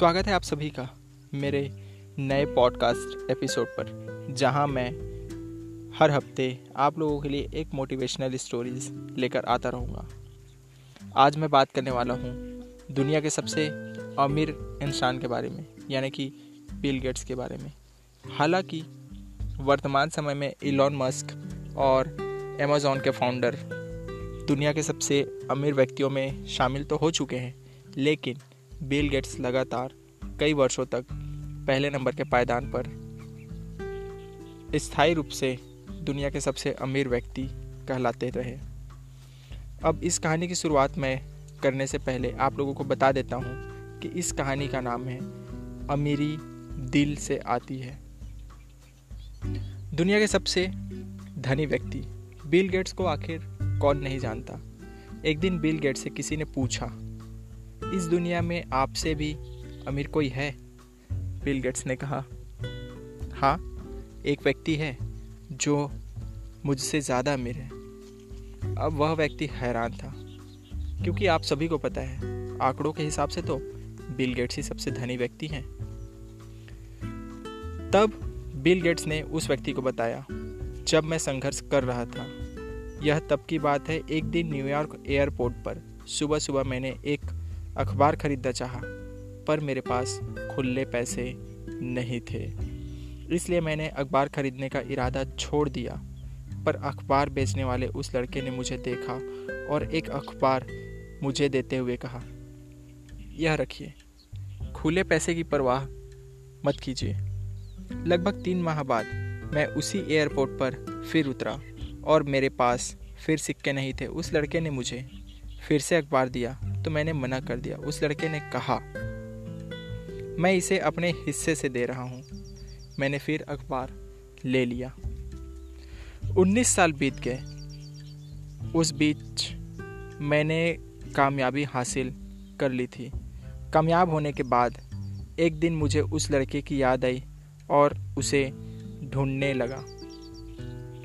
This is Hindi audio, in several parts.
स्वागत है आप सभी का मेरे नए पॉडकास्ट एपिसोड पर, जहाँ मैं हर हफ़्ते आप लोगों के लिए एक मोटिवेशनल स्टोरीज लेकर आता रहूँगा। आज मैं बात करने वाला हूँ दुनिया के सबसे अमीर इंसान के बारे में, यानी कि बिल गेट्स के बारे में। हालाँकि वर्तमान समय में इलॉन मस्क और अमेज़ॉन के फाउंडर दुनिया के सबसे अमीर व्यक्तियों में शामिल तो हो चुके हैं, लेकिन बिल गेट्स लगातार कई वर्षों तक पहले नंबर के पायदान पर। स्थायी रूप से दुनिया के सबसे अमीर व्यक्ति कहलाते रहे। अब इस कहानी की शुरुआत मैं करने से पहले आप लोगों को बता देता हूँ कि इस कहानी का नाम है, अमीरी दिल से आती है। दुनिया के सबसे धनी व्यक्ति, बिल गेट्स को आखिर कौन नहीं जानता। एक दिन बिल गेट्स से किसी ने पूछा इस दुनिया में आपसे भी अमीर कोई है? बिल गेट्स ने कहा हाँ एक व्यक्ति है जो मुझसे ज़्यादा अमीर है। अब वह व्यक्ति हैरान था, क्योंकि आप सभी को पता है, आंकड़ों के हिसाब से तो बिल गेट्स ही सबसे धनी व्यक्ति हैं। तब बिल गेट्स ने उस व्यक्ति को बताया, जब मैं संघर्ष कर रहा था, यह तब की बात है, एक दिन न्यूयॉर्क एयरपोर्ट पर सुबह सुबह मैंने एक अखबार खरीदना चाहा, पर मेरे पास खुले पैसे नहीं थे। इसलिए मैंने अखबार खरीदने का इरादा छोड़ दिया, पर अखबार बेचने वाले उस लड़के ने मुझे देखा और एक अखबार मुझे देते हुए कहा, यह रखिए। खुले पैसे की परवाह मत कीजिए। लगभग तीन माह बाद मैं उसी एयरपोर्ट पर फिर उतरा और मेरे पास फिर सिक्के नहीं थे। उस लड़के ने मुझे फिर से अखबार दिया तो मैंने मना कर दिया। उस लड़के ने कहा, मैं इसे अपने हिस्से से दे रहा हूँ। मैंने फिर अखबार ले लिया। उन्नीस साल बीत गए। उस बीच मैंने कामयाबी हासिल कर ली थी। कामयाब होने के बाद एक दिन मुझे उस लड़के की याद आई और उसे ढूँढने लगा।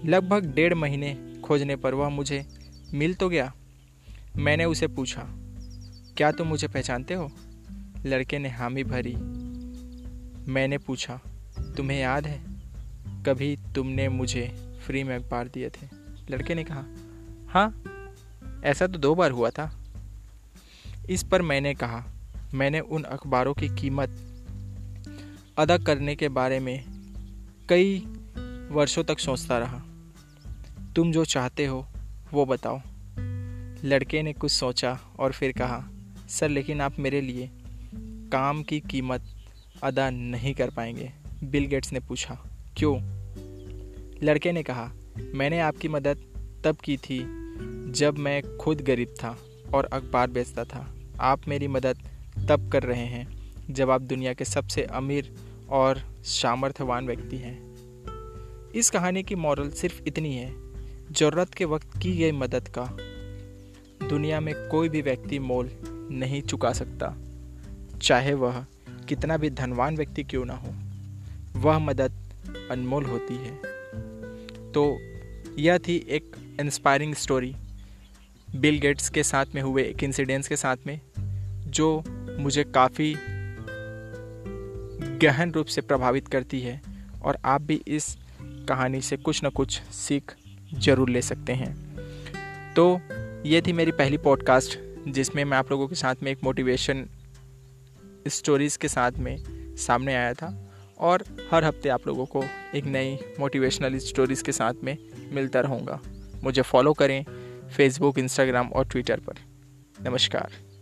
लगभग डेढ़ महीने खोजने पर वह मुझे मिल तो गया। मैंने उसे पूछा क्या तुम मुझे पहचानते हो? लड़के ने हामी भरी। मैंने पूछा, तुम्हें याद है? कभी तुमने मुझे फ्री में अखबार दिए थे? लड़के ने कहा हाँ ऐसा तो दो बार हुआ था। इस पर मैंने कहा, मैंने उन अखबारों की कीमत अदा करने के बारे में कई वर्षों तक सोचता रहा। तुम जो चाहते हो, वो बताओ। लड़के ने कुछ सोचा और फिर कहा सर, लेकिन आप मेरे लिए काम की कीमत अदा नहीं कर पाएँगे, बिल गेट्स ने पूछा। क्यों? लड़के ने कहा, मैंने आपकी मदद तब की थी जब मैं खुद गरीब था और अखबार बेचता था। आप मेरी मदद तब कर रहे हैं जब आप दुनिया के सबसे अमीर और सामर्थ्यवान व्यक्ति हैं। इस कहानी की मॉरल सिर्फ़ इतनी है, ज़रूरत के वक्त की गई मदद का। दुनिया में कोई भी व्यक्ति मोल नहीं चुका सकता। चाहे वह कितना भी धनवान व्यक्ति क्यों ना हो, वह मदद अनमोल होती है। तो यह थी एक इंस्पायरिंग स्टोरी बिल गेट्स के साथ में हुए एक इंसिडेंस के साथ में, जो मुझे काफ़ी गहन रूप से प्रभावित करती है, और आप भी इस कहानी से कुछ ना कुछ सीख ज़रूर ले सकते हैं। तो ये थी मेरी पहली पॉडकास्ट जिसमें मैं आप लोगों के साथ में एक मोटिवेशन स्टोरीज़ के साथ में सामने आया था और हर हफ़्ते आप लोगों को एक नई मोटिवेशनल स्टोरीज़ के साथ में मिलता रहूँगा। मुझे फॉलो करें फेसबुक इंस्टाग्राम और ट्विटर पर। नमस्कार।